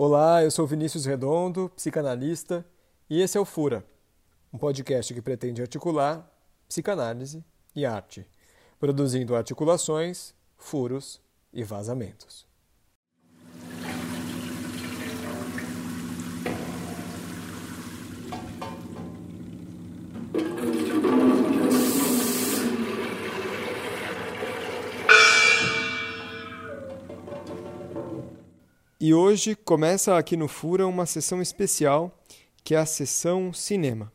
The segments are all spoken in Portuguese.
Olá, eu sou Vinícius Redondo, psicanalista, e esse é o Fura, um podcast que pretende articular psicanálise e arte, produzindo articulações, furos e vazamentos. E hoje começa aqui no Fura uma sessão especial, que é a sessão cinema.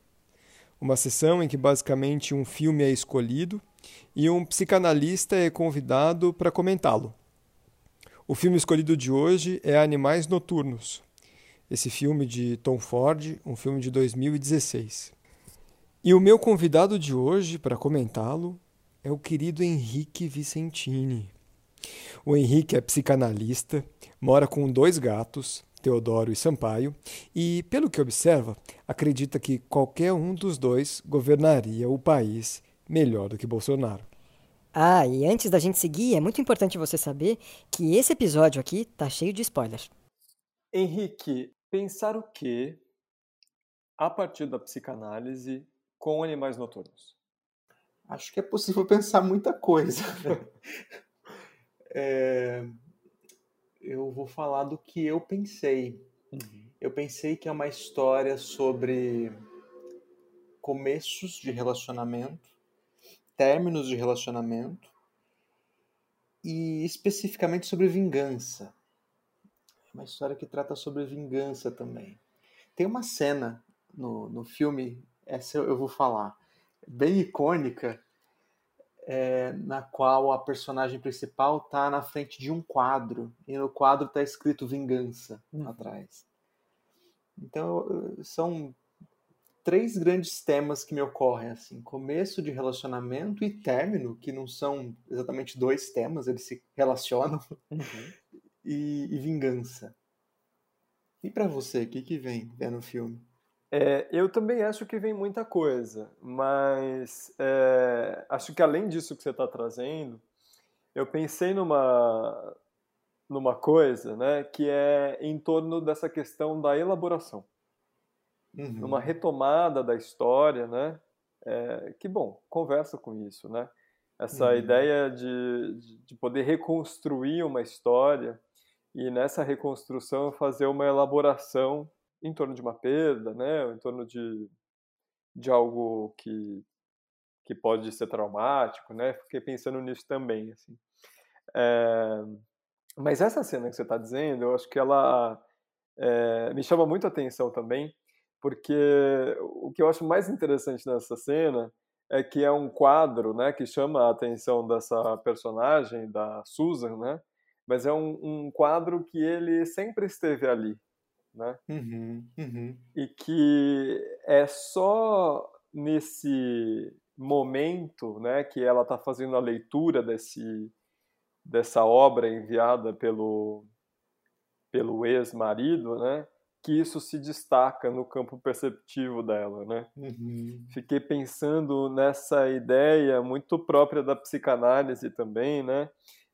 Uma sessão em que basicamente um filme é escolhido e um psicanalista é convidado para comentá-lo. O filme escolhido de hoje é Animais Noturnos. Esse filme de Tom Ford, um filme de 2016. E o meu convidado de hoje para comentá-lo é o querido Henrique Vicentini. O Henrique é psicanalista, mora com dois gatos, Teodoro e Sampaio, e, pelo que observa, acredita que qualquer um dos dois governaria o país melhor do que Bolsonaro. Ah, e antes da gente seguir, é muito importante você saber que esse episódio aqui tá cheio de spoilers. Henrique, pensar o que a partir da psicanálise com animais noturnos? Acho que é possível pensar muita coisa. é, eu vou falar do que eu pensei. Uhum. Eu pensei que é uma história sobre começos de relacionamento, términos de relacionamento e especificamente sobre vingança. É uma história que trata sobre vingança também. Tem uma cena no, no filme, essa eu vou falar, bem icônica, é, na qual a personagem principal está na frente de um quadro e no quadro está escrito vingança hum. atrás. Então são três grandes temas que me ocorrem assim: começo de relacionamento e término, que não são exatamente dois temas, eles se relacionam, uhum. e, e, vingança. E para você, o que, que vem, vem no filme? É, eu também acho que vem muita coisa, mas é, acho que além disso que você está trazendo, eu pensei numa, numa coisa né, que é em torno dessa questão da elaboração. Uhum. Numa retomada da história, né? É, que bom, conversa com isso, né? Essa uhum. ideia de, de poder reconstruir uma história e nessa reconstrução fazer uma elaboração em torno de uma perda, né, em torno de, de algo que, que pode ser traumático, né, fiquei pensando nisso também, assim. É, mas essa cena que você está dizendo, eu acho que ela é, me chama muito a atenção também, porque o que eu acho mais interessante nessa cena é que é um quadro, né, que chama a atenção dessa personagem, da Susan, né, mas é um, um quadro que ele sempre esteve ali, né? Uhum, uhum. E que é só nesse momento, né, que ela está fazendo a leitura desse dessa obra enviada pelo pelo ex-marido, né, que isso se destaca no campo perceptivo dela, né? Uhum. Fiquei pensando nessa ideia muito própria da psicanálise também, né,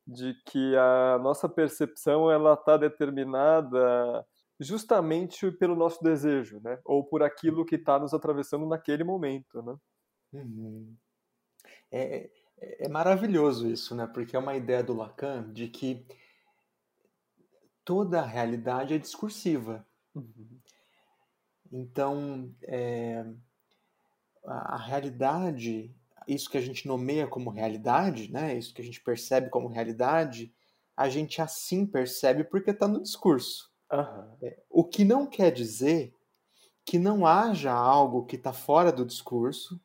de que a nossa percepção ela está determinada justamente pelo nosso desejo, né? Ou por aquilo que está nos atravessando naquele momento, né? Uhum. É, é, é, maravilhoso isso, né? Porque é uma ideia do Lacan de que toda a realidade é discursiva. Uhum. Então, é, a, a realidade, isso que a gente nomeia como realidade, né? Isso que a gente percebe como realidade, a gente assim percebe porque está no discurso. Uhum. O que não quer dizer que não haja algo que está fora do discurso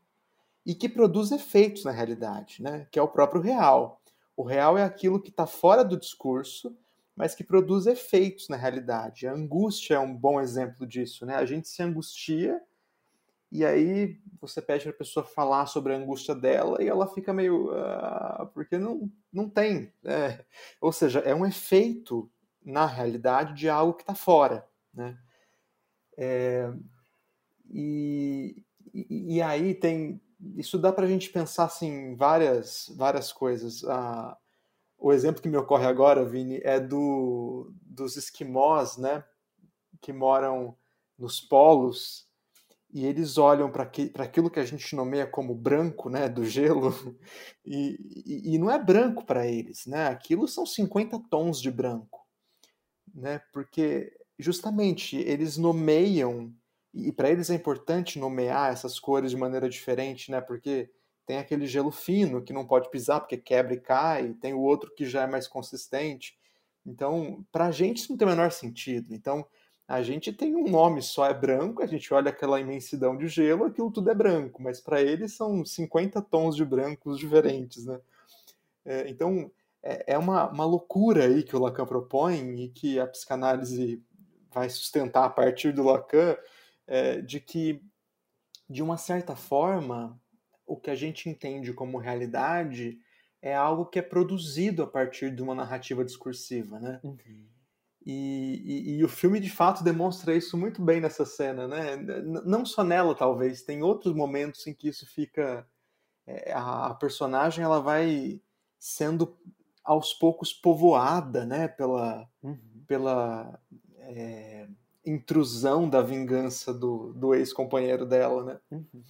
e que produz efeitos na realidade, né? que é o próprio real. O real é aquilo que está fora do discurso, mas que produz efeitos na realidade. A angústia é um bom exemplo disso. Né? A gente se angustia e aí você pede para a pessoa falar sobre a angústia dela e ela fica meio. Uh, porque não, não tem. É, ou seja, é um efeito na realidade de algo que está fora, né? É, e, e, aí tem isso dá para a gente pensar assim várias várias coisas. Ah, o exemplo que me ocorre agora, Vini, é do dos esquimós, né? que moram nos polos e eles olham para aquilo que a gente nomeia como branco, né, do gelo, e, e, e não é branco para eles, né? Aquilo são 50 tons de branco, né? Porque justamente eles nomeiam e para eles é importante nomear essas cores de maneira diferente, né? Porque tem aquele gelo fino que não pode pisar porque quebra e cai, tem o outro que já é mais consistente. Então, para a gente isso não tem o menor sentido. Então, a gente tem um nome só, é branco, a gente olha aquela imensidão de gelo, aquilo tudo é branco, mas para eles são 50 tons de brancos diferentes, né? É, então, é, é uma, uma loucura aí que o Lacan propõe e que a psicanálise vai sustentar a partir do Lacan, é, de que, de uma certa forma, o que a gente entende como realidade é algo que é produzido a partir de uma narrativa discursiva, né? Uhum. E, e, e, o filme de fato demonstra isso muito bem nessa cena, né? Não só nela, talvez, tem outros momentos em que isso fica. É, a, a, personagem ela vai sendo aos poucos povoada, né? Pela, uhum. pela é, intrusão da vingança do, do ex-companheiro dela, né? Uhum.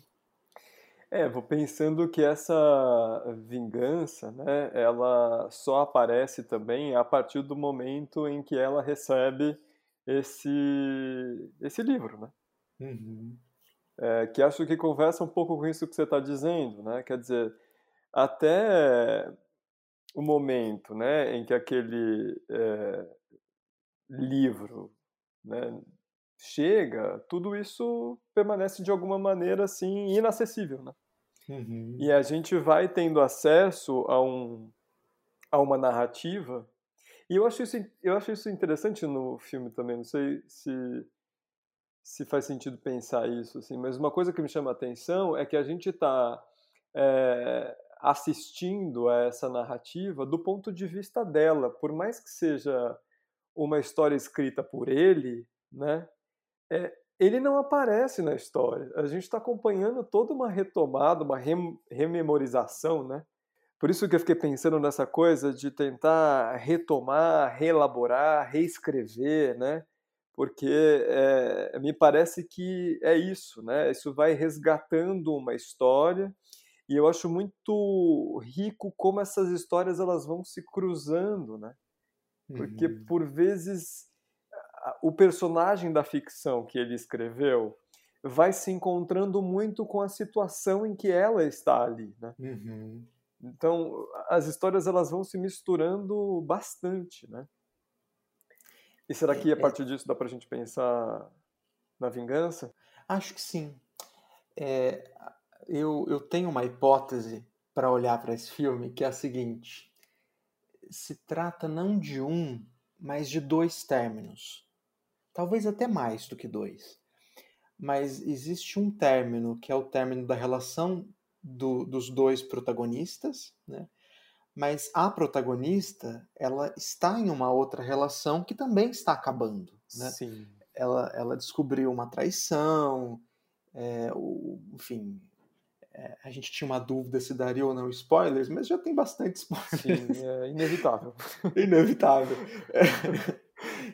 É, vou pensando que essa vingança, né, ela só aparece também a partir do momento em que ela recebe esse, esse livro, né? Uhum. É, que acho que conversa um pouco com isso que você está dizendo, né? Quer dizer, até o momento, né, em que aquele é, livro né, chega, tudo isso permanece de alguma maneira assim inacessível, né? Uhum. E a gente vai tendo acesso a, um, a uma narrativa. E eu acho, isso, eu acho isso interessante no filme também. Não sei se, se faz sentido pensar isso, assim, mas uma coisa que me chama a atenção é que a gente está é, assistindo a essa narrativa do ponto de vista dela. Por mais que seja uma história escrita por ele, né? É, ele não aparece na história. A gente está acompanhando toda uma retomada, uma rem rememorização, né? Por isso que eu fiquei pensando nessa coisa de tentar retomar, reelaborar, reescrever, né? Porque é, me parece que é isso, né? Isso vai resgatando uma história e eu acho muito rico como essas histórias elas vão se cruzando, né? Porque uhum. por vezes o personagem da ficção que ele escreveu vai se encontrando muito com a situação em que ela está ali, né? Uhum. Então, as histórias elas vão se misturando bastante, né? E será que a é, é. partir disso dá para a gente pensar na vingança? Acho que sim. É, eu, eu tenho uma hipótese para olhar para esse filme que é a seguinte: se trata não de um, mas de dois términos talvez até mais do que dois. Mas existe um término que é o término da relação do, dos dois protagonistas, né? mas a protagonista ela está em uma outra relação que também está acabando. Né? Sim. Ela, ela descobriu uma traição, é, o, enfim, é, a gente tinha uma dúvida se daria ou não spoilers, mas já tem bastante spoilers. Sim, é inevitável. inevitável. É.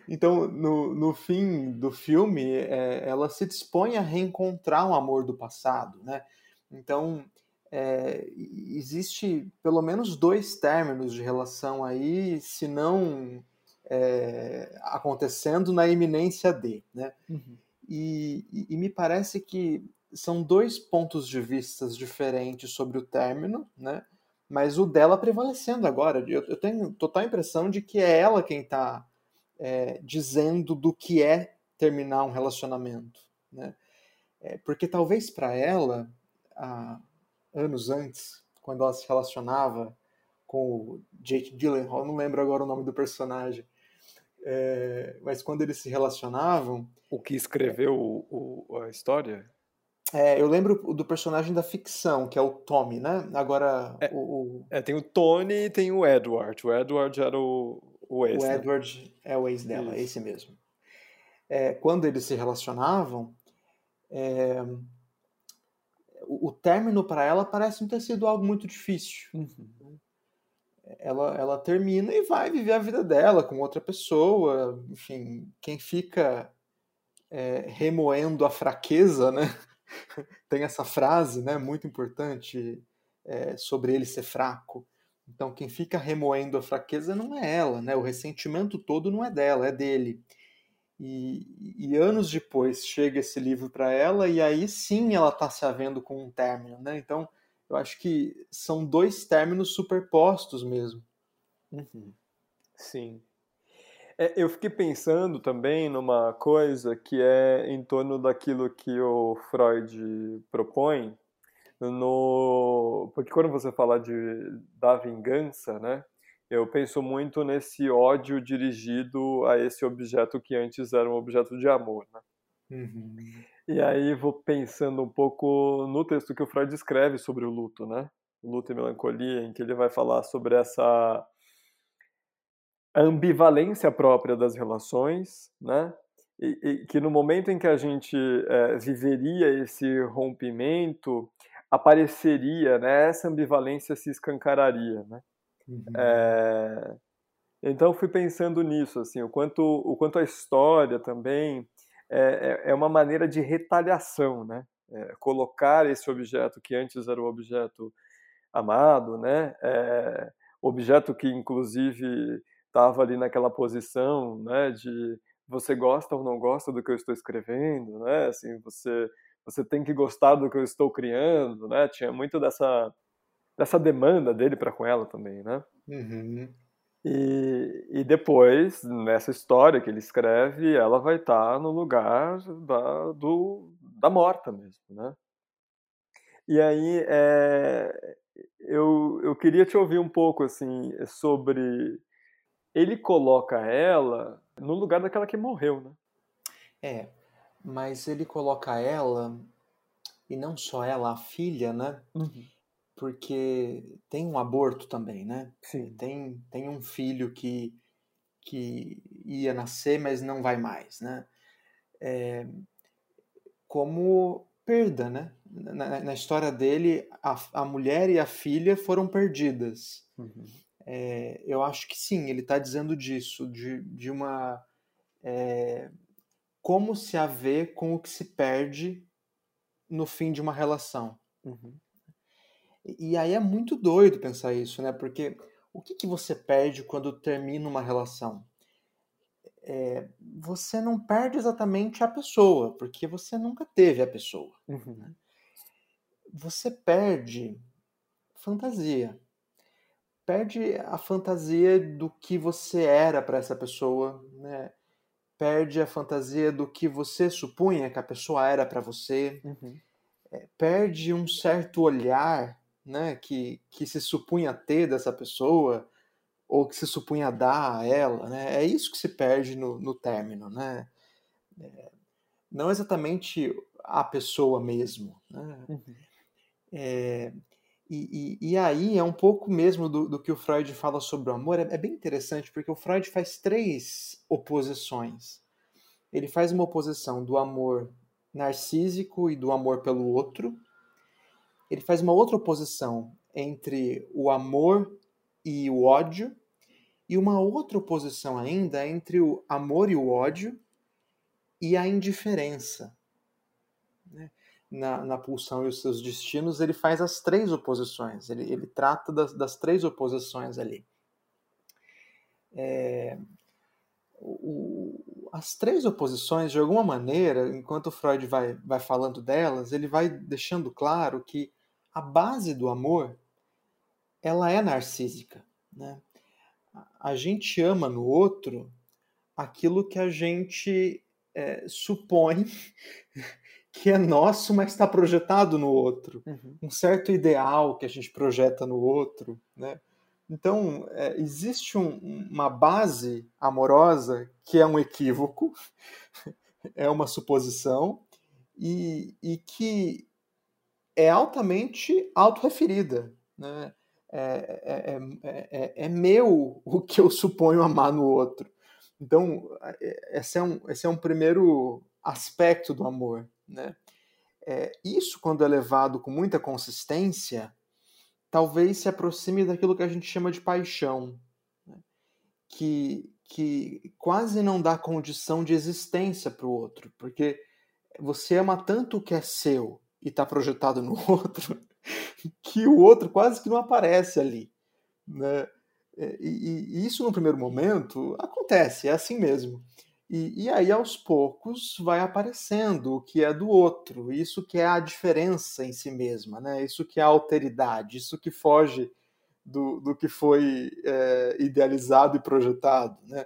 Então, no, no fim do filme, é, ela se dispõe a reencontrar um amor do passado, né? Então, é, existe pelo menos dois términos de relação aí, se não é, acontecendo na iminência de, né? Uhum. E, e, e, me parece que são dois pontos de vista diferentes sobre o término, né? Mas o dela prevalecendo agora. Eu, eu tenho total impressão de que é ela quem está é, dizendo do que é terminar um relacionamento, né? É, porque talvez para ela, há anos antes, quando ela se relacionava com o Jake Gyllenhaal, não lembro agora o nome do personagem, é, mas quando eles se relacionavam... O que escreveu o, o, a história? É, eu lembro do personagem da ficção, que é o Tommy, né? Agora, é, o, o... é, tem o Tony e tem o Edward. O Edward era o, o ex. O né? Edward é o ex dela, Isso. esse mesmo. É, quando eles se relacionavam, é, o, o, término para ela parece não ter sido algo muito difícil. Uhum. Ela, ela termina e vai viver a vida dela com outra pessoa. Enfim, quem fica é, remoendo a fraqueza, né? Tem essa frase, né, muito importante é, sobre ele ser fraco. Então, quem fica remoendo a fraqueza não é ela, né? O ressentimento todo não é dela, é dele. E, e anos depois chega esse livro para ela e aí sim ela está se havendo com um término, né? Então, eu acho que são dois términos superpostos mesmo. Uhum. Sim. É, eu fiquei pensando também numa coisa que é em torno daquilo que o Freud propõe, no porque quando você fala de da vingança, né? Eu penso muito nesse ódio dirigido a esse objeto que antes era um objeto de amor, né? Uhum. E aí vou pensando um pouco no texto que o Freud escreve sobre o luto, né? Luto e melancolia, em que ele vai falar sobre essa ambivalência própria das relações, né? E, e que no momento em que a gente é, viveria esse rompimento, apareceria, né? Essa ambivalência se escancararia, né? Uhum. É, então fui pensando nisso, assim, o quanto, o quanto a história também é, é, é uma maneira de retaliação, né? É, colocar esse objeto que antes era o objeto amado, né? É, objeto que inclusive estava ali naquela posição, né? De você gosta ou não gosta do que eu estou escrevendo, né? Assim, você você tem que gostar do que eu estou criando, né? Tinha muito dessa dessa demanda dele para com ela também, né? Uhum. E, e depois, nessa história que ele escreve, ela vai estar tá no lugar da, do, da morta mesmo, né? E aí, é, eu, eu queria te ouvir um pouco, assim, sobre... Ele coloca ela no lugar daquela que morreu, né? É, mas ele coloca ela, e não só ela, a filha, né? Uhum porque tem um aborto também, né? Sim. Tem, tem um filho que, que ia nascer, mas não vai mais, né? É, como perda, né? Na, na, história dele, a, a mulher e a filha foram perdidas. Uhum. É, eu acho que sim, ele está dizendo disso, de, de uma. É, como se haver com o que se perde no fim de uma relação. Uhum. E aí é muito doido pensar isso, né? Porque o que, que você perde quando termina uma relação? É, você não perde exatamente a pessoa, porque você nunca teve a pessoa. Uhum. Né? Você perde fantasia. Perde a fantasia do que você era para essa pessoa, né? Perde a fantasia do que você supunha que a pessoa era para você. Uhum. É, perde um certo olhar né, que, que se supunha ter dessa pessoa ou que se supunha dar a ela, né? É isso que se perde no, no término, né? É, não exatamente a pessoa mesmo, né? Uhum. É, e, e, e, aí é um pouco mesmo do, do que o Freud fala sobre o amor. É, é, bem interessante porque o Freud faz três oposições. Ele faz uma oposição do amor narcísico e do amor pelo outro, ele faz uma outra oposição entre o amor e o ódio, e uma outra oposição ainda entre o amor e o ódio e a indiferença. Na, na Pulsão e os seus destinos, ele faz as três oposições, ele, ele trata das, das três oposições ali. É, o, as três oposições, de alguma maneira, enquanto Freud vai, vai falando delas, ele vai deixando claro que a base do amor ela é narcísica. Né? A gente ama no outro aquilo que a gente é, supõe que é nosso, mas está projetado no outro. Uhum. Um certo ideal que a gente projeta no outro. Né? Então, é, existe um, uma base amorosa que é um equívoco, é uma suposição, e, e que é altamente autorreferida. Né? É, é, é, é, meu o que eu suponho amar no outro. Então, esse é um, esse é um primeiro aspecto do amor. Né? É, isso, quando é levado com muita consistência, talvez se aproxime daquilo que a gente chama de paixão, né? que, que quase não dá condição de existência para o outro, porque você ama tanto o que é seu e está projetado no outro, que o outro quase que não aparece ali. Né? E, e, e isso, no primeiro momento, acontece, é assim mesmo. E, e, aí, aos poucos, vai aparecendo o que é do outro, isso que é a diferença em si mesma, né? isso que é a alteridade, isso que foge do, do que foi é, idealizado e projetado. Né?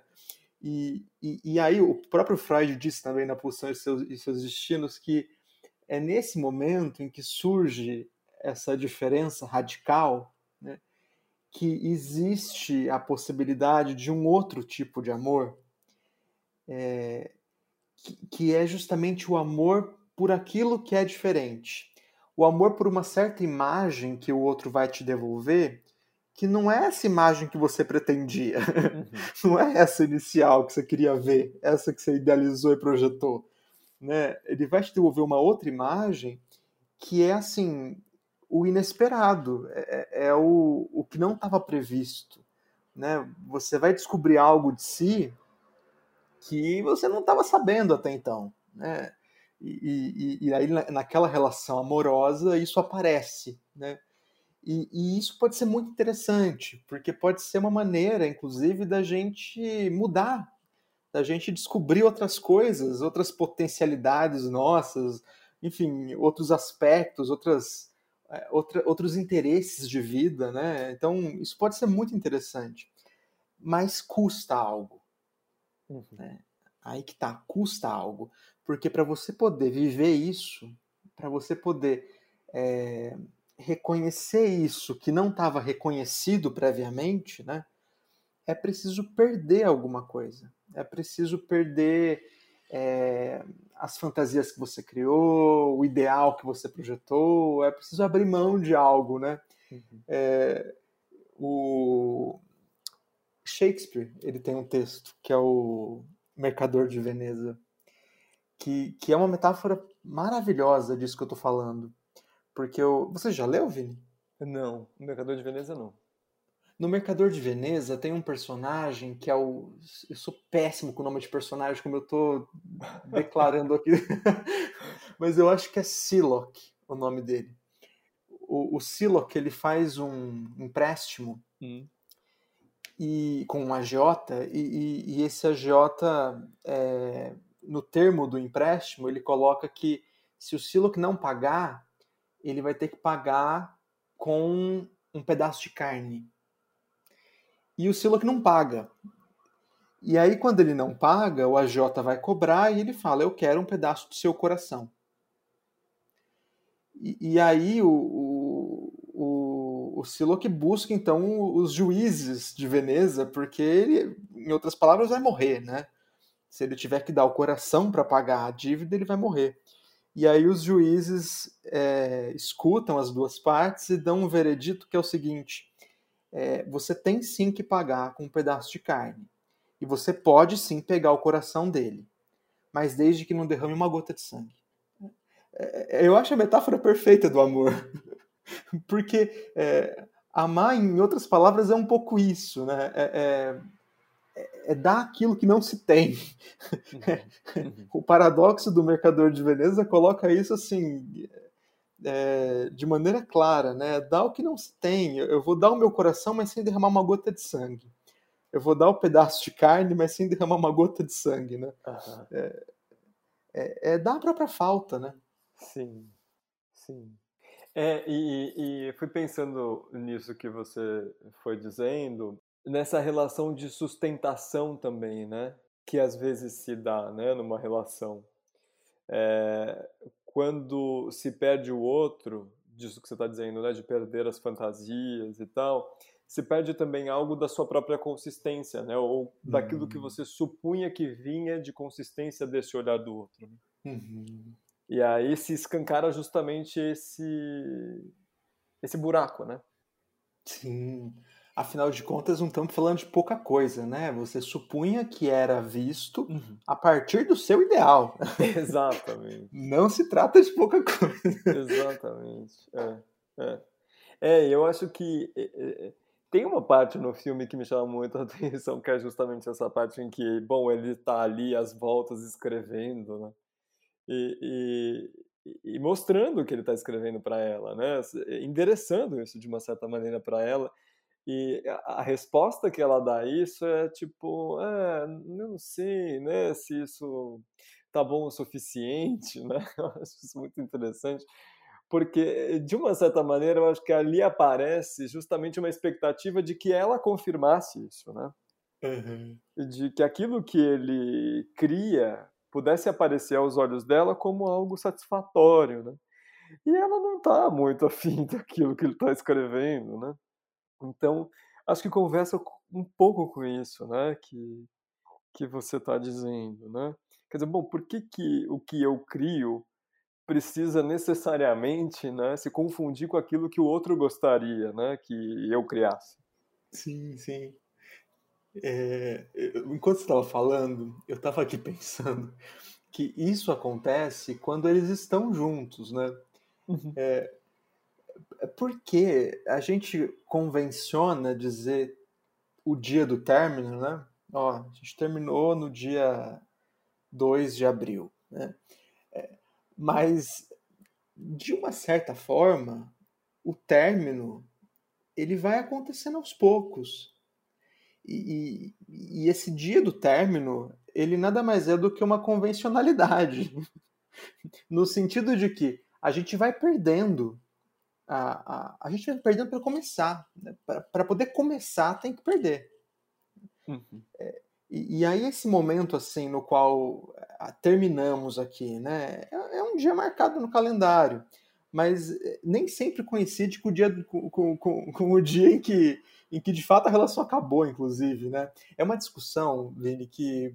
E, e, e, aí, o próprio Freud disse também na Pulsão e seus, e seus Destinos que é nesse momento em que surge essa diferença radical né, que existe a possibilidade de um outro tipo de amor é, que, que é justamente o amor por aquilo que é diferente. O amor por uma certa imagem que o outro vai te devolver, que não é essa imagem que você pretendia. Uhum. não é essa inicial que você queria ver, essa que você idealizou e projetou. Né? Ele vai te devolver uma outra imagem que é assim o inesperado, é, é, é o, o que não estava previsto. Né? Você vai descobrir algo de si que você não estava sabendo até então, né? E, e, e, aí naquela relação amorosa isso aparece, né? E, e, isso pode ser muito interessante, porque pode ser uma maneira, inclusive, da gente mudar, da gente descobrir outras coisas, outras potencialidades nossas, enfim, outros aspectos, outras, é, outra, outros interesses de vida, né? Então, isso pode ser muito interessante, mas custa algo. Uhum. Né? Aí que tá, custa algo. Porque para você poder viver isso, para você poder é, reconhecer isso que não estava reconhecido previamente, né? É preciso perder alguma coisa. É preciso perder é, as fantasias que você criou, o ideal que você projetou. É preciso abrir mão de algo, né? Uhum. É, o Shakespeare, ele tem um texto que é o Mercador de Veneza, que, que é uma metáfora maravilhosa disso que eu tô falando. Porque eu... Você já leu, Vini? Não, no Mercador de Veneza não. No Mercador de Veneza tem um personagem que é o. Eu sou péssimo com o nome de personagem, como eu tô declarando aqui. Mas eu acho que é Siloc o nome dele. O, o Siloc ele faz um empréstimo hum e com um agiota, e, e, e esse agiota, é, no termo do empréstimo, ele coloca que se o Siloc não pagar, ele vai ter que pagar com um pedaço de carne. E o Siloc não paga. E aí, quando ele não paga, o agiota vai cobrar e ele fala: Eu quero um pedaço do seu coração. E, e aí, o, o Siloc busca então os juízes de Veneza, porque ele, em outras palavras, vai morrer, né? Se ele tiver que dar o coração para pagar a dívida, ele vai morrer. E aí os juízes é, escutam as duas partes e dão um veredito que é o seguinte: é, você tem sim que pagar com um pedaço de carne. E você pode sim pegar o coração dele, mas desde que não derrame uma gota de sangue. É, é eu acho a metáfora perfeita do amor. Porque é, amar, em outras palavras, é um pouco isso, né? É, é, é dar aquilo que não se tem. Uhum. o paradoxo do Mercador de Veneza coloca isso assim. É, de maneira clara, né? Dar o que não se tem. Eu vou dar o meu coração, mas sem derramar uma gota de sangue. Eu vou dar o um pedaço de carne, mas sem derramar uma gota de sangue, né? Uhum. É, é, é, dar a própria falta, né? Sim, sim. É, e, e fui pensando nisso que você foi dizendo, nessa relação de sustentação também, né? Que às vezes se dá, né? Numa relação. É, quando se perde o outro, disso que você está dizendo, né? De perder as fantasias e tal, se perde também algo da sua própria consistência, né? Ou daquilo que uhum. você supunha que vinha de consistência desse olhar do outro. Né? Uhum. E aí se escancara justamente esse esse buraco, né? Sim. Afinal de contas, não estamos falando de pouca coisa, né? Você supunha que era visto uhum. a partir do seu ideal. Exatamente. não se trata de pouca coisa. Exatamente. É, é. é eu acho que, é, é, tem uma parte no filme que me chama muito a atenção, que é justamente essa parte em que, bom, ele está ali às voltas escrevendo, né? E, e, e mostrando o que ele está escrevendo para ela, né? Endereçando isso de uma certa maneira para ela. E a, a, resposta que ela dá a isso é tipo, eu não sei, né, se isso tá bom o suficiente, né? Eu acho isso muito interessante porque de uma certa maneira eu acho que ali aparece justamente uma expectativa de que ela confirmasse isso, né? Uhum. De que aquilo que ele cria pudesse aparecer aos olhos dela como algo satisfatório, né? E ela não está muito afim daquilo que ele está escrevendo, né? Então, acho que conversa um pouco com isso, né? Que, que você está dizendo, né? Quer dizer, bom, por que, que o que eu crio precisa necessariamente né, se confundir com aquilo que o outro gostaria né, que eu criasse. Sim, sim. É, enquanto você estava falando, eu estava aqui pensando que isso acontece quando eles estão juntos, né? Uhum. É, é porque a gente convenciona dizer o dia do término, né? Ó, a gente terminou no dia 2 de abril, né? Mas, de uma certa forma, o término ele vai acontecendo aos poucos. E, e, esse dia do término, ele nada mais é do que uma convencionalidade. no sentido de que a gente vai perdendo. A, a, a gente vai perdendo para começar. Né? Para poder começar, tem que perder. Uhum. É, e, e, aí esse momento assim no qual ah, terminamos aqui, né, é, é, um dia marcado no calendário, mas eh, nem sempre coincide com o dia com, com, com, com, o dia em que em que de fato a relação acabou, inclusive, né? É uma discussão, Vini, que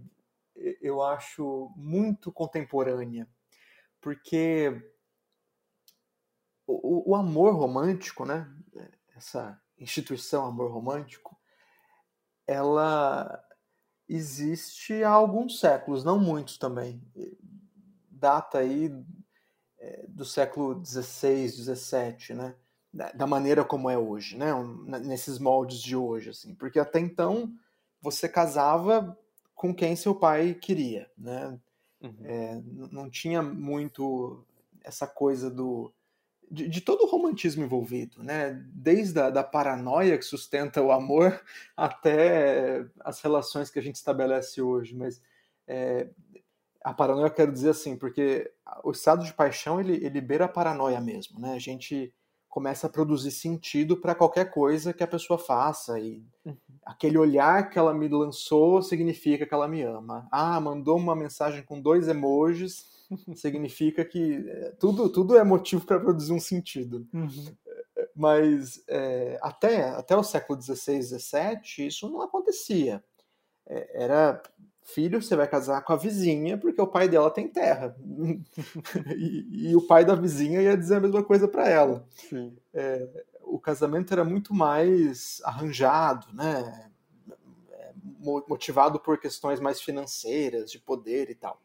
eu acho muito contemporânea, porque o, o amor romântico, né? Essa instituição amor romântico, ela existe há alguns séculos, não muitos também. Data aí do século XVI, XVII, né? Da maneira como é hoje, né? Nesses moldes de hoje, assim. Porque até então você casava com quem seu pai queria, né? Uhum. É, não tinha muito essa coisa do de, de, todo o romantismo envolvido, né? Desde a da paranoia que sustenta o amor até as relações que a gente estabelece hoje. Mas é, a paranoia eu quero dizer assim, porque o estado de paixão ele, ele beira a paranoia mesmo, né? A gente começa a produzir sentido para qualquer coisa que a pessoa faça e uhum. aquele olhar que ela me lançou significa que ela me ama. Ah, mandou uma mensagem com dois emojis significa que é, tudo, tudo é motivo para produzir um sentido. Uhum. Mas é, até, até o século XVI, XVII, isso não acontecia. É, era filho, você vai casar com a vizinha porque o pai dela tem terra. e, e, o pai da vizinha ia dizer a mesma coisa para ela. É, o casamento era muito mais arranjado, né? É, motivado por questões mais financeiras, de poder e tal.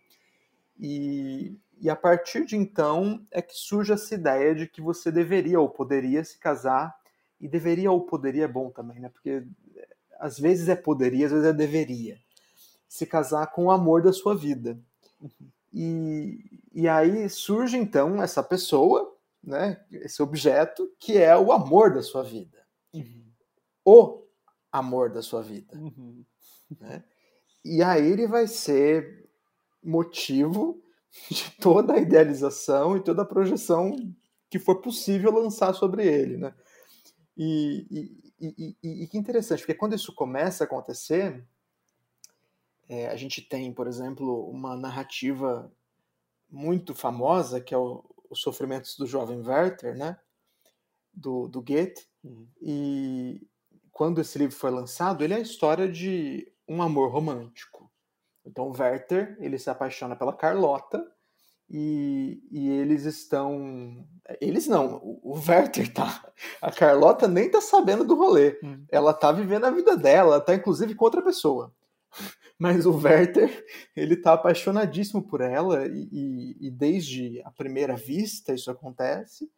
E, e a partir de então é que surge essa ideia de que você deveria ou poderia se casar, e deveria ou poderia é bom também, né? Porque eh, às vezes é poderia, às vezes é deveria. Se casar com o amor da sua vida. E, e aí surge então essa pessoa, né? Esse objeto que é o amor da sua vida. Uhum. O amor da sua vida. Uhum. Né? E aí ele vai ser motivo de toda a idealização e toda a projeção que for possível lançar sobre ele, né? E, e, e, e que interessante, porque quando isso começa a acontecer, é, a gente tem, por exemplo, uma narrativa muito famosa, que é o, Os Sofrimentos do Jovem Werther, né? Do, do Goethe. Uhum. E quando esse livro foi lançado, ele é a história de um amor romântico então, o Werther, ele se apaixona pela Carlota e, e eles estão... Eles não, o, Werther tá... A Carlota nem tá sabendo do rolê. Hum. Ela tá vivendo a vida dela, tá inclusive com outra pessoa. Mas o Werther, ele tá apaixonadíssimo por ela e, e, e desde a primeira vista isso acontece.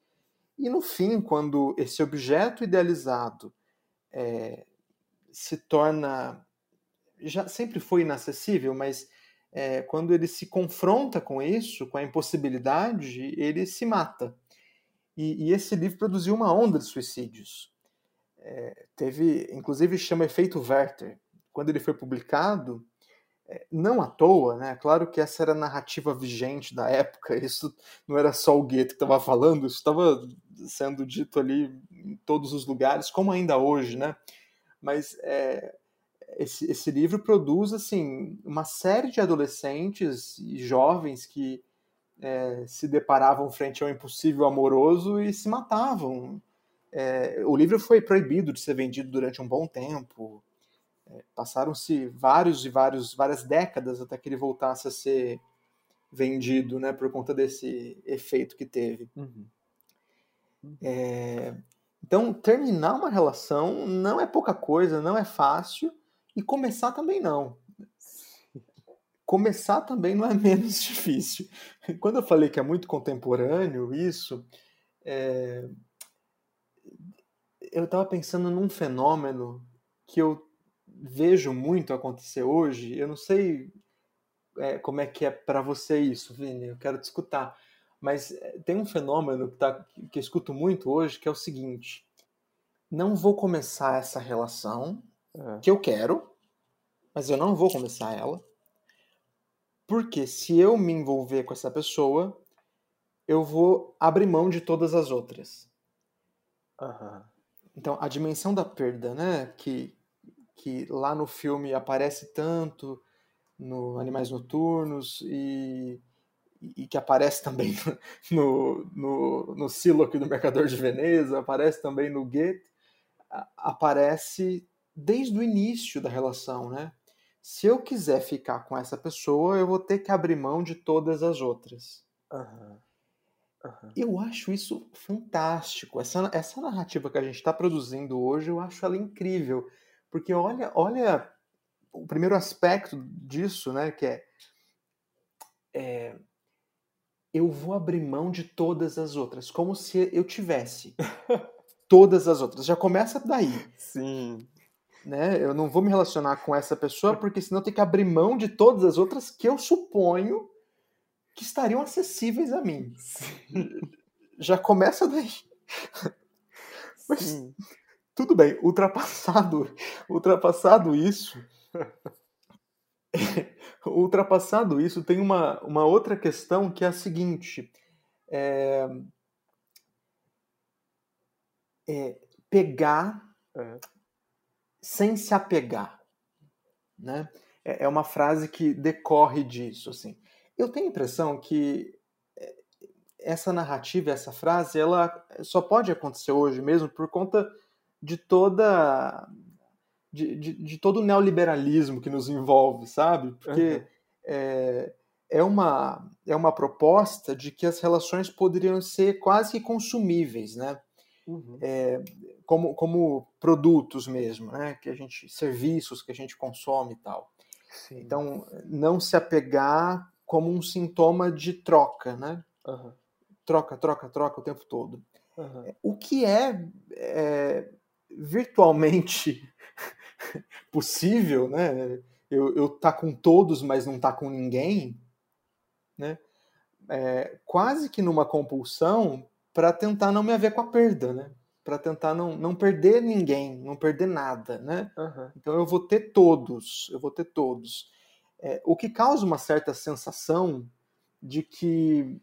E no fim, quando esse objeto idealizado é, se torna. Já sempre foi inacessível, mas é, quando ele se confronta com isso, com a impossibilidade, ele se mata. E, e esse livro produziu uma onda de suicídios. É, teve, inclusive, chama efeito Werther. Quando ele foi publicado, é, não à toa, né? Claro que essa era a narrativa vigente da época. Isso não era só o Goethe que estava falando, isso estava sendo dito ali em todos os lugares, como ainda hoje, né? Mas é, esse, esse livro produz assim uma série de adolescentes e jovens que é, se deparavam frente ao impossível amoroso e se matavam. É, o livro foi proibido de ser vendido durante um bom tempo. É, Passaram-se vários e vários várias décadas até que ele voltasse a ser vendido, né, por conta desse efeito que teve. Uhum. É, então, terminar uma relação não é pouca coisa, não é fácil, e começar também não. Começar também não é menos difícil. Quando eu falei que é muito contemporâneo isso, é... eu estava pensando num fenômeno que eu vejo muito acontecer hoje. Eu não sei é, como é que é para você isso, Vini, eu quero te escutar. Mas é, tem um fenômeno que, tá, que eu escuto muito hoje, que é o seguinte: não vou começar essa relação é. que eu quero, mas eu não vou começar ela. Porque se eu me envolver com essa pessoa, eu vou abrir mão de todas as outras. Uhum. Então, a dimensão da perda, né? Que, que lá no filme aparece tanto no Animais Noturnos e, e que aparece também no, no, no do Mercador de Veneza, aparece também no Goethe, aparece desde o início da relação, né? Se eu quiser ficar com essa pessoa, eu vou ter que abrir mão de todas as outras. Uhum. Uhum. Eu acho isso fantástico. Essa, essa narrativa que a gente está produzindo hoje, eu acho ela incrível. Porque olha, olha o primeiro aspecto disso, né? Que é, é eu vou abrir mão de todas as outras, como se eu tivesse todas as outras. Já começa daí. Sim né? Eu não vou me relacionar com essa pessoa porque senão tem que abrir mão de todas as outras que eu suponho que estariam acessíveis a mim. Já começa daí. Mas Sim. Tudo bem, ultrapassado, ultrapassado isso, ultrapassado isso, tem uma, uma outra questão que é a seguinte: é, é pegar é sem se apegar, né? É, é uma frase que decorre disso, assim. Eu tenho a impressão que é, essa narrativa, essa frase, ela só pode acontecer hoje mesmo por conta de toda de, de, de todo o neoliberalismo que nos envolve, sabe? Porque uhum. é, é, uma, é uma proposta de que as relações poderiam ser quase consumíveis, né? Uhum. É, como, como produtos mesmo, né? Que a gente serviços que a gente consome e tal. Sim. Então, não se apegar como um sintoma de troca, né? Uhum. Troca, troca, troca o tempo todo. O que é, é virtualmente possível, né? Eu, eu tá com todos, mas não tá com ninguém, né? É, quase que numa compulsão para tentar não me haver com a perda, né? Para tentar não, não perder ninguém, não perder nada, né? Uhum. Então eu vou ter todos, eu vou ter todos. É, o que causa uma certa sensação de que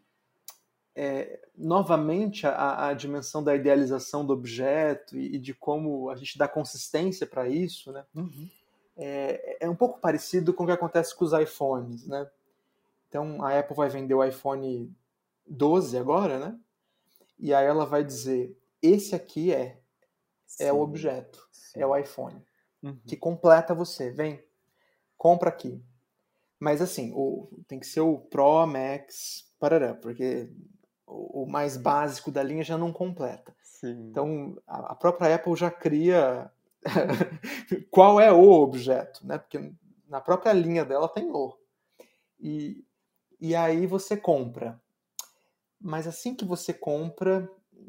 é, novamente a, a, dimensão da idealização do objeto e, e, de como a gente dá consistência para isso, né? Uhum. É, é, um pouco parecido com o que acontece com os iPhones, né? Então a Apple vai vender o iPhone 12 agora, né? E aí ela vai dizer: esse aqui é é o objeto, sim. é o iPhone uhum. que completa você. Vem, compra aqui. Mas assim, o, tem que ser o Pro, Max, parará, porque o, mais básico da linha já não completa. Sim. Então a, a própria Apple já cria qual é o objeto, né? Porque na própria linha dela tem o. E, e aí você compra mas assim que você compra,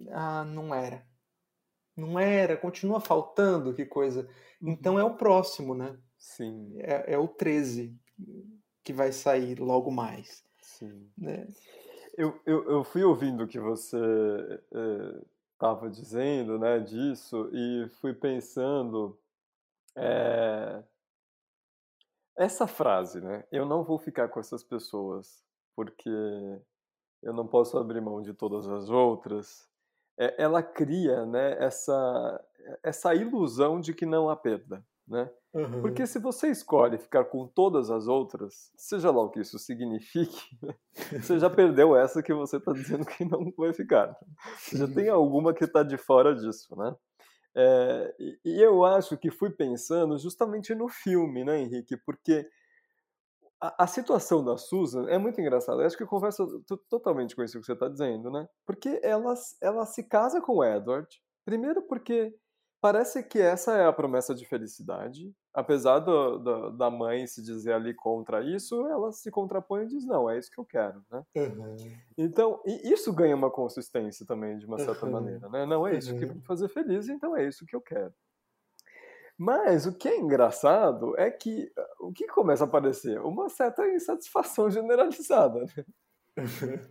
ah, não era. Não era, continua faltando, que coisa. Então é o próximo, né? Sim, É, é o 13 que vai sair logo mais. sim. Né? Eu, eu, eu fui ouvindo o que você estava dizendo, né, disso, e fui pensando é, essa frase, né? Eu não vou ficar com essas pessoas porque eu não posso abrir mão de todas as outras. É, ela cria, né, essa essa ilusão de que não há perda, né? Uhum. Porque se você escolhe ficar com todas as outras, seja lá o que isso signifique, você já perdeu essa que você está dizendo que não vai ficar. Você já tem alguma que está de fora disso, né? É, e, eu acho que fui pensando justamente no filme, né, Henrique? Porque a, a situação da Susan é muito engraçada. Eu acho que conversa t- totalmente com isso que você está dizendo, né? Porque ela, ela se casa com o Edward, primeiro porque parece que essa é a promessa de felicidade. Apesar do, do- da mãe se dizer ali contra isso, ela se contrapõe e diz: não, é isso que eu quero, né? Uhum. Então, isso ganha uma consistência também, de uma certa Uhum. maneira, né? Não é isso que Uhum. vai me fazer feliz, então é isso que eu quero. Mas o que é engraçado é que o que começa a aparecer? Uma certa insatisfação generalizada. né?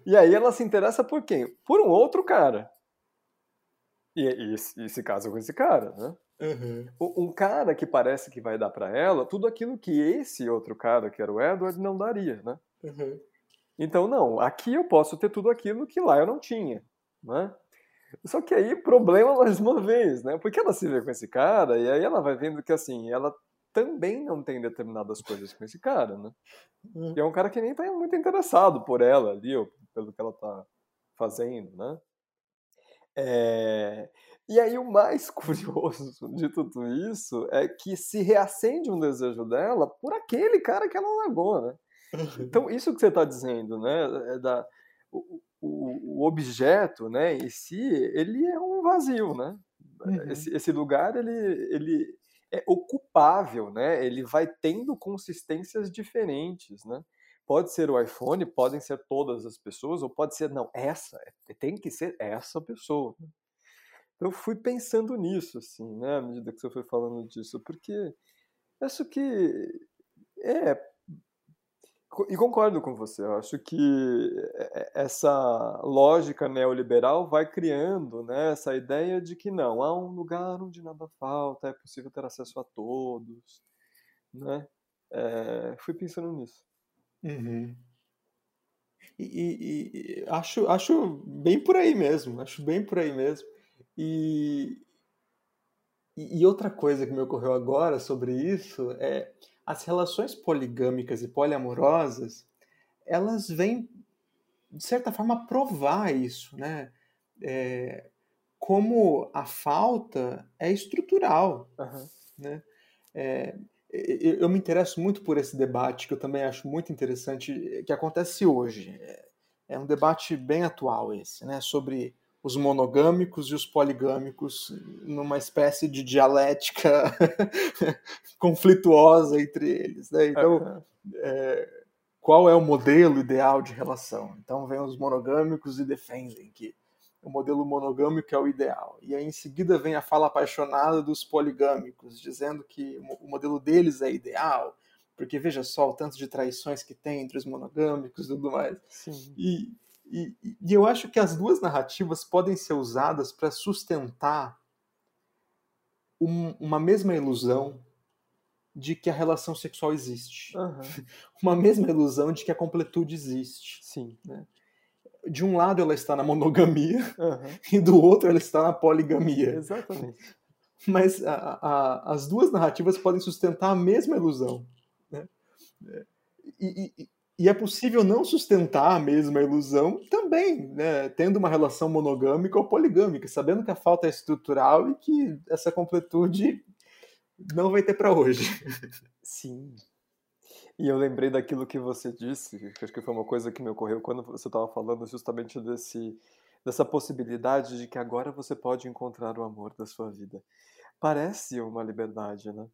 E aí ela se interessa por quem? Por um outro cara. E, e, e se casa com esse cara, né? Uhum. Um cara que parece que vai dar pra ela tudo aquilo que esse outro cara, que era o Edward, não daria, né? Uhum. Então, não, aqui eu posso ter tudo aquilo que lá eu não tinha, né? Só que aí, problema mais uma vez, né? Porque ela se vê com esse cara e aí ela vai vendo que, assim, ela também não tem determinadas coisas com esse cara, né? E é um cara que nem tá muito interessado por ela ali, ou pelo que ela tá fazendo, né? É, E aí o mais curioso de tudo isso é que se reacende um desejo dela por aquele cara que ela largou, né? Então, isso que você está dizendo, né, é da, o, o, o objeto, né, em si, ele é um vazio, né? Uhum. Esse, esse lugar, ele, ele é ocupável, né? Ele vai tendo consistências diferentes, né? Pode ser o iPhone, podem ser todas as pessoas, ou pode ser, não, essa, tem que ser essa pessoa. né? Eu fui pensando nisso, assim, né, à medida que você foi falando disso, porque acho que é E concordo com você, eu acho que é- é- essa lógica neoliberal vai criando né, essa ideia de que não, há um lugar onde nada falta, é possível ter acesso a todos. Né? É, fui pensando nisso. Uhum. E, e- e acho, acho bem por aí mesmo, acho bem por aí mesmo. E, e outra coisa que me ocorreu agora sobre isso é as relações poligâmicas e poliamorosas, elas vêm, de certa forma, provar isso, né? É, como a falta é estrutural, Aham. né? É, eu me interesso muito por esse debate, que eu também acho muito interessante, que acontece hoje. É- É um debate bem atual esse, né? Sobre os monogâmicos e os poligâmicos numa espécie de dialética conflituosa entre eles, né? Então, é, qual é o modelo ideal de relação? Então, vem os monogâmicos e defendem que o modelo monogâmico é o ideal. E aí, em seguida, vem a fala apaixonada dos poligâmicos, dizendo que o modelo deles é ideal, porque veja só o tanto de traições que tem entre os monogâmicos e tudo mais. E, e, e eu acho que as duas narrativas podem ser usadas para sustentar um- uma mesma ilusão de que a relação sexual existe. Aham. Uma mesma ilusão de que a completude existe. Sim. De um lado ela está na monogamia Aham. e do outro ela está na poligamia. Exatamente. Mas a- a- as duas narrativas podem sustentar a mesma ilusão. né? E, e- e é possível não sustentar a mesma ilusão também, né? tendo uma relação monogâmica ou poligâmica, sabendo que a falta é estrutural e que essa completude não vai ter para hoje. Sim. E eu lembrei daquilo que você disse, que acho que foi uma coisa que me ocorreu quando você estava falando justamente desse, dessa possibilidade de que agora você pode encontrar o amor da sua vida. Parece uma liberdade, né?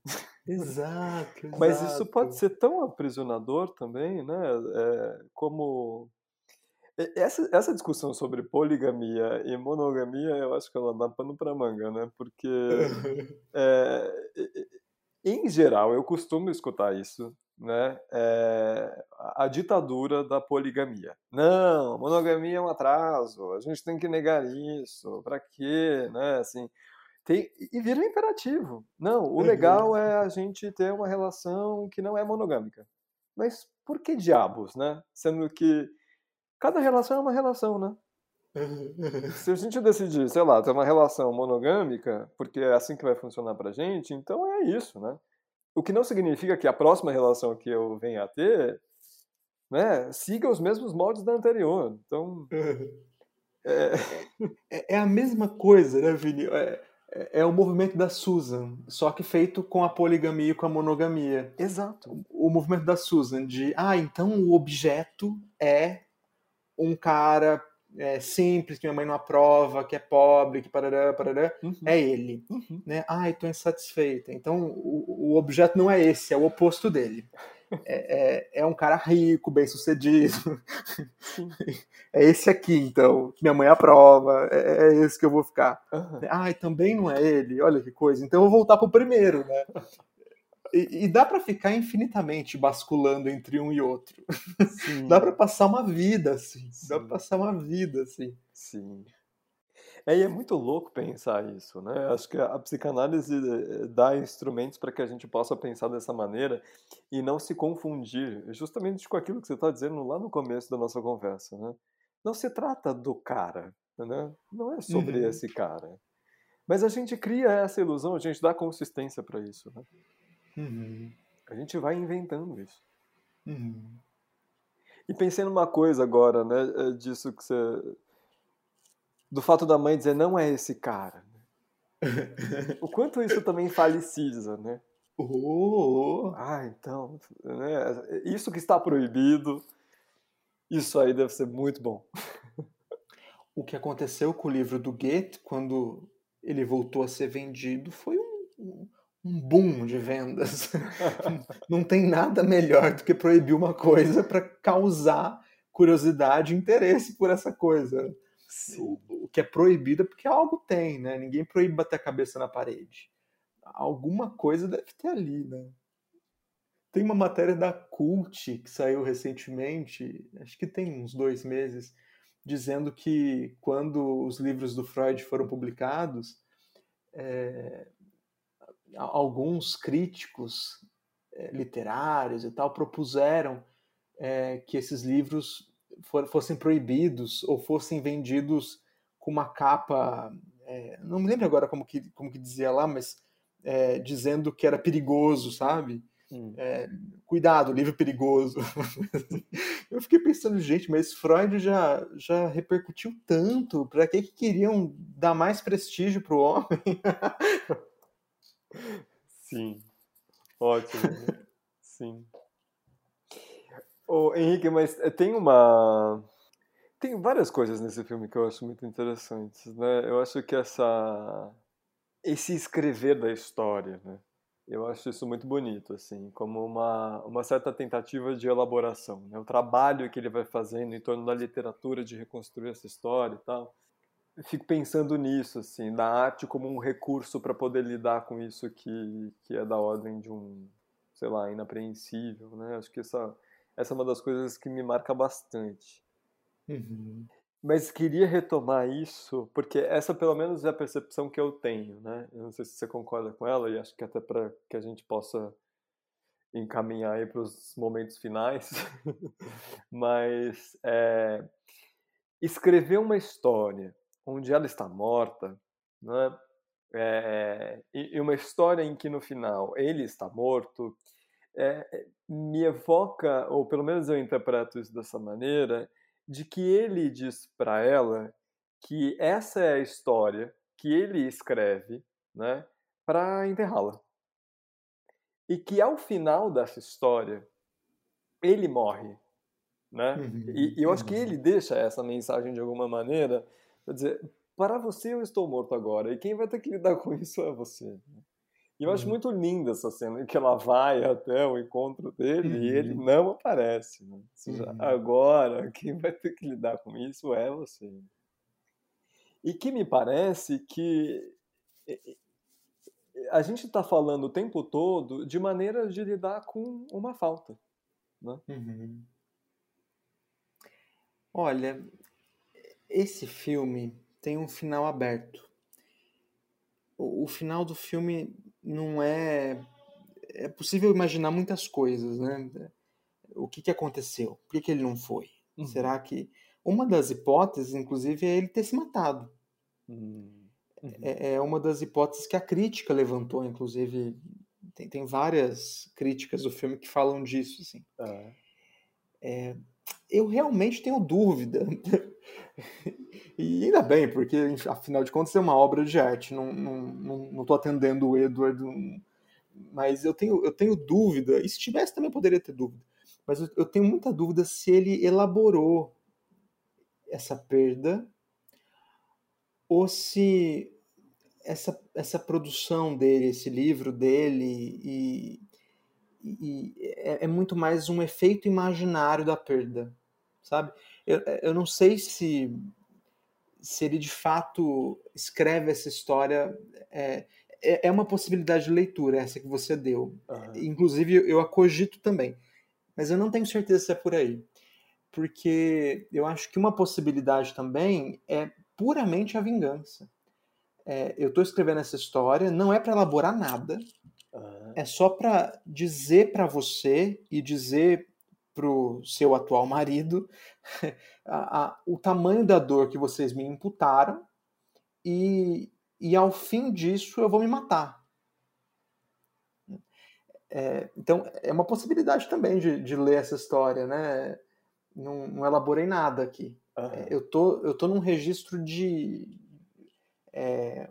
Exato, Mas isso pode ser tão aprisionador também, né? É, como essa, essa discussão sobre poligamia e monogamia, eu acho que ela dá pano para manga, né? Porque, é, em geral, eu costumo escutar isso, né? É, a ditadura da poligamia. Não, monogamia é um atraso, a gente tem que negar isso, para quê, né? Assim, tem, e vira um imperativo. Não, o legal é a gente ter uma relação que não é monogâmica. Mas por que diabos, né? Sendo que Cada relação é uma relação, né? Se a gente decidir, sei lá, ter uma relação monogâmica, porque é assim que vai funcionar pra gente, então é isso, né? O que não significa que a próxima relação que eu venha a ter, né, siga os mesmos moldes da anterior. Então. É... É, é a mesma coisa, né, Vini? É, é, é, o movimento da Susan, só que feito com a poligamia e com a monogamia. Exato. O, o movimento da Susan de, ah, então o objeto é um cara é, simples, que minha mãe não aprova, que é pobre, que parará, parará, uhum. é ele. Uhum. Né? Ai, estou insatisfeita. Então, o, o, objeto não é esse, é o oposto dele. É, é, é um cara rico, bem sucedido. é esse aqui, então, que minha mãe aprova, é, é esse que eu vou ficar. Uhum. Ai, também não é ele, olha que coisa. Então eu vou voltar pro primeiro, né? E, e dá para ficar infinitamente basculando entre um e outro. dá para passar uma vida assim. Sim. Dá para passar uma vida assim. Sim. É, e é muito louco pensar isso, né? Acho que a psicanálise eh, dá instrumentos para que a gente possa pensar dessa maneira e não se confundir, justamente com aquilo que você está dizendo lá no começo da nossa conversa, né? Não se trata do cara, né? Não é sobre uhum. esse cara. Mas a gente cria essa ilusão, a gente dá consistência para isso, né? Uhum. A gente vai inventando isso. Uhum. E pensei numa coisa agora, né, é disso que você. Do fato da mãe dizer, não é esse cara. o quanto isso também faliciza, né? Oh. Ah, então. Né, isso que está proibido, isso aí deve ser muito bom. o que aconteceu com o livro do Goethe, quando ele voltou a ser vendido, foi um, boom de vendas. não tem nada melhor do que proibir uma coisa para causar curiosidade e interesse por essa coisa. O, o, que é proibido é porque algo tem, né? Ninguém proíbe bater a cabeça na parede. Alguma coisa deve ter ali, né? Tem uma matéria da Cult que saiu recentemente, acho que tem uns dois meses, dizendo que quando os livros do Freud foram publicados, é, alguns críticos é, literários e tal propuseram é, que esses livros for, fossem proibidos ou fossem vendidos com uma capa, é, não me lembro agora como que, como que dizia lá, mas dizendo que era perigoso, sabe? Hum. cuidado, livro perigoso. Eu fiquei pensando, gente, mas Freud já, já repercutiu tanto, para que, que queriam dar mais prestígio para o homem? Sim. Ótimo. Né? Sim. Ô, Henrique, mas eh, tem uma. Tem várias coisas nesse filme que eu acho muito interessantes, né? Eu acho que essa. Esse escrever da história, né? Eu acho isso muito bonito, assim, como uma, uma certa tentativa de elaboração, né? O trabalho que ele vai fazendo em torno da literatura de reconstruir essa história e tal fico pensando nisso, assim, da arte como um recurso para poder lidar com isso que, que é da ordem de um, sei lá, inapreensível, né? Acho que essa, essa é uma das coisas que me marca bastante. Uhum. Mas queria retomar isso, porque essa pelo menos é a percepção que eu tenho, né? Eu não sei se você concorda com ela, e acho que até para que a gente possa encaminhar aí para os momentos finais, mas é, escrever uma história onde ela está morta, né? É, e uma história em que no final ele está morto, é, me evoca, ou pelo menos eu interpreto isso dessa maneira, de que ele diz para ela que essa é a história que ele escreve né, para enterrá-la. E que ao final dessa história, ele morre. Né? Uhum, e, e eu acho que ele uhum. deixa essa mensagem de alguma maneira Quer dizer, para você eu estou morto agora, e quem vai ter que lidar com isso é você. E eu acho uhum. muito linda essa cena, que ela vai até o encontro dele uhum. e ele uhum. não aparece. Né? Seja, uhum. agora, quem vai ter que lidar com isso é você. E que me parece que a gente está falando o tempo todo de maneiras de lidar com uma falta. Né? Uhum. Olha, esse filme tem um final aberto. O, o final do filme não é. É possível imaginar muitas coisas, né? O que, que aconteceu? Por que, que ele não foi? Uhum. Será que. Uma das hipóteses, inclusive, é ele ter se matado. Uhum. É, é, uma das hipóteses que a crítica levantou, inclusive. Tem, tem várias críticas do filme que falam disso. Assim. Ah. É, eu realmente tenho dúvida. e ainda bem, porque afinal de contas é uma obra de arte. Não estou não, não, não atendendo o Edward, mas eu tenho, eu tenho dúvida. E se tivesse também poderia ter dúvida. Mas eu, eu tenho muita dúvida se ele elaborou essa perda ou se essa, essa produção dele, esse livro dele, e, e é, é, muito mais um efeito imaginário da perda sabe? Eu, eu não sei se, se ele de fato escreve essa história. É, é, é uma possibilidade de leitura, essa que você deu. Uhum. Inclusive, eu a cogito também. Mas eu não tenho certeza se é por aí. Porque eu acho que uma possibilidade também é puramente a vingança. É, eu estou escrevendo essa história, não é para elaborar nada, uhum. é só para dizer para você e dizer para o seu atual marido a, a, o tamanho da dor que vocês me imputaram e, e ao fim disso eu vou me matar. É, então é uma possibilidade também de, de ler essa história, né? Não, não elaborei nada aqui. Uhum. É, eu tô eu tô num registro de é,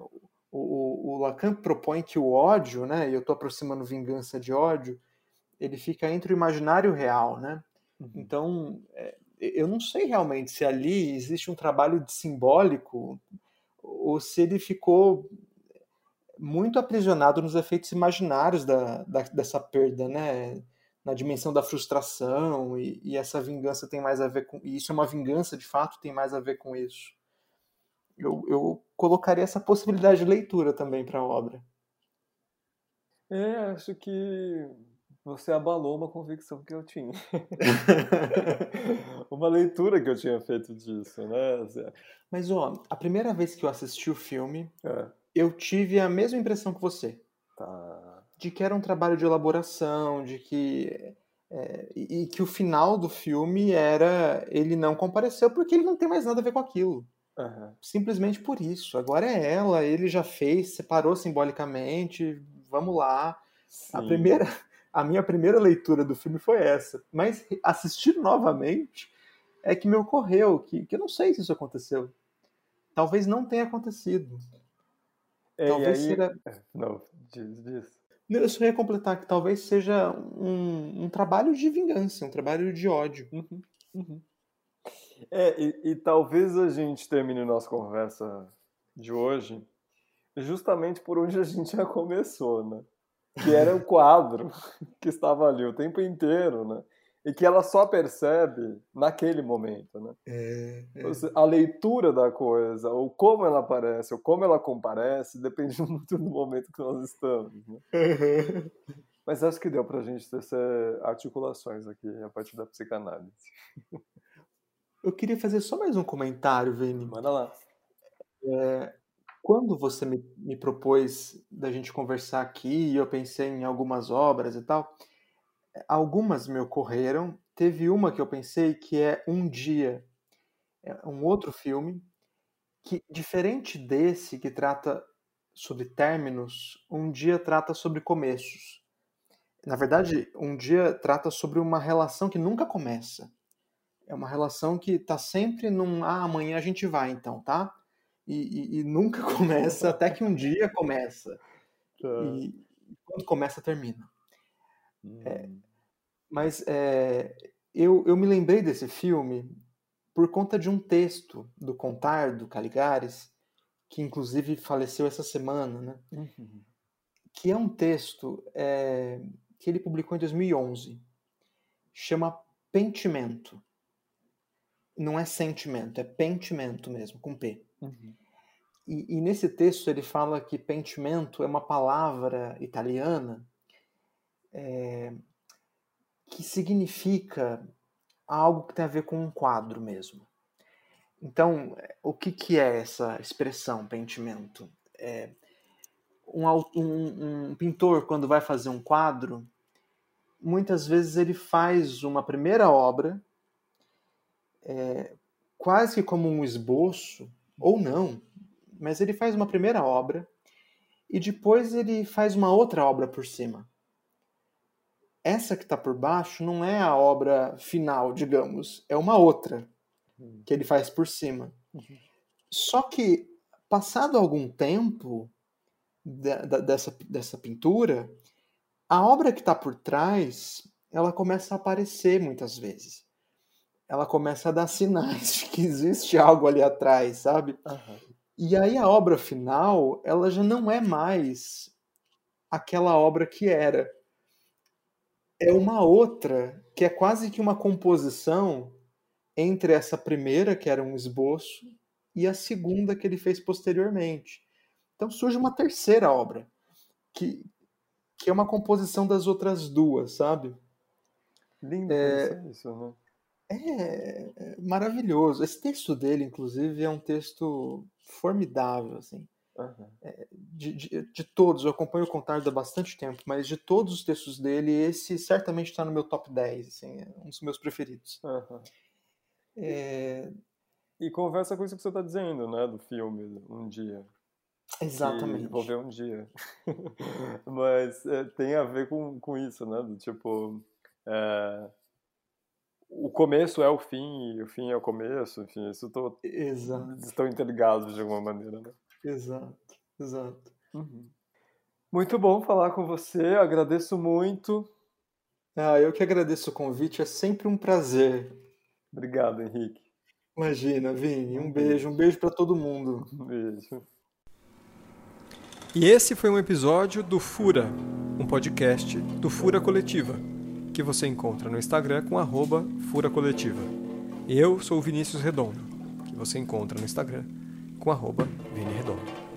o, o Lacan propõe que o ódio, né? E eu tô aproximando vingança de ódio ele fica entre o imaginário e o real, né? Uhum. Então, é, eu não sei realmente se ali existe um trabalho de simbólico ou se ele ficou muito aprisionado nos efeitos imaginários da, da dessa perda, né? Na dimensão da frustração e, e, essa vingança tem mais a ver com e isso é uma vingança de fato tem mais a ver com isso. Eu, eu colocaria essa possibilidade de leitura também para a obra. É, acho que você abalou uma convicção que eu tinha. uma leitura que eu tinha feito disso, né? Mas, ó, a primeira vez que eu assisti o filme, é. eu tive a mesma impressão que você. Tá. De que era um trabalho de elaboração, de que. É, e que o final do filme era ele não compareceu porque ele não tem mais nada a ver com aquilo. Uhum. Simplesmente por isso. Agora é ela, ele já fez, separou simbolicamente, vamos lá. Sim. A primeira, a minha primeira leitura do filme foi essa. Mas assistir novamente é que me ocorreu que, que eu não sei se isso aconteceu. Talvez não tenha acontecido. É, talvez aí... seja. É, não, diz, diz. Eu só ia completar que talvez seja um, um trabalho de vingança, um trabalho de ódio. Uhum, uhum. É, e, e talvez a gente termine nossa conversa de hoje justamente por onde a gente já começou, né? Que era o quadro que estava ali o tempo inteiro, né? E que ela só percebe naquele momento, né? É, é. A leitura da coisa, ou como ela aparece, ou como ela comparece, depende muito do momento que nós estamos, né? Mas acho que deu pra gente tecer articulações aqui a partir da psicanálise. Eu queria fazer só mais um comentário, Vini. Manda lá. É, quando você me, me propôs da gente conversar aqui e eu pensei em algumas obras e tal, algumas me ocorreram. Teve uma que eu pensei que é Um Dia, é um outro filme que, diferente desse que trata sobre términos, Um Dia trata sobre começos. Na verdade, Um Dia trata sobre uma relação que nunca começa. É uma relação que está sempre num ah, amanhã a gente vai então, tá? E, e, e nunca começa, até que um dia começa. Tá. E quando começa, termina. Hum. É, mas é, eu, eu me lembrei desse filme por conta de um texto do Contar, do Caligares, que inclusive faleceu essa semana, né? Uhum. que é um texto é, que ele publicou em 2011. Chama Pentimento. Não é sentimento, é pentimento mesmo, com P. Uhum. E, e, nesse texto ele fala que pentimento é uma palavra italiana é, que significa algo que tem a ver com um quadro mesmo. Então, o que, que é essa expressão, pentimento? É, um, um, um pintor, quando vai fazer um quadro, muitas vezes ele faz uma primeira obra, é, quase como um esboço, ou não, mas ele faz uma primeira obra e depois ele faz uma outra obra por cima. Essa que está por baixo não é a obra final, digamos, é uma outra que ele faz por cima. Só que, passado algum tempo, da, da, dessa, dessa pintura, a obra que está por trás, ela começa a aparecer muitas vezes. Ela começa a dar sinais de que existe algo ali atrás, sabe? Uhum. E aí a obra final, ela já não é mais aquela obra que era. É uma outra que é quase que uma composição entre essa primeira, que era um esboço, e a segunda que ele fez posteriormente. Então surge uma terceira obra, que, que é uma composição das outras duas, sabe? Lindo é, isso, né? É, é, maravilhoso. Esse texto dele, inclusive, é um texto formidável, assim. Uhum. É, de, de, de, todos, eu acompanho o Contardo há bastante tempo, mas de todos os textos dele, esse certamente está no meu top 10, assim, é um dos meus preferidos. Uhum. É... E conversa com isso que você está dizendo, né, do filme, um dia. Exatamente. vou ver um dia. Mas é, tem a ver com, com isso, né? Do tipo. É, o começo é o fim e o fim é o começo, enfim, isso tô, exato. estão interligados de alguma maneira, né? Exato, exato. Uhum. Muito bom falar com você, agradeço muito. Ah, eu que agradeço o convite, é sempre um prazer. Obrigado, Henrique. Imagina, Vini, um beijo, um beijo para todo mundo. Um beijo. E esse foi um episódio do Fura, um podcast do Fura Coletiva, que você encontra no Instagram com arroba Fura Coletiva. Eu sou o Vinícius Redondo, que você encontra no Instagram com arroba Vini Redondo.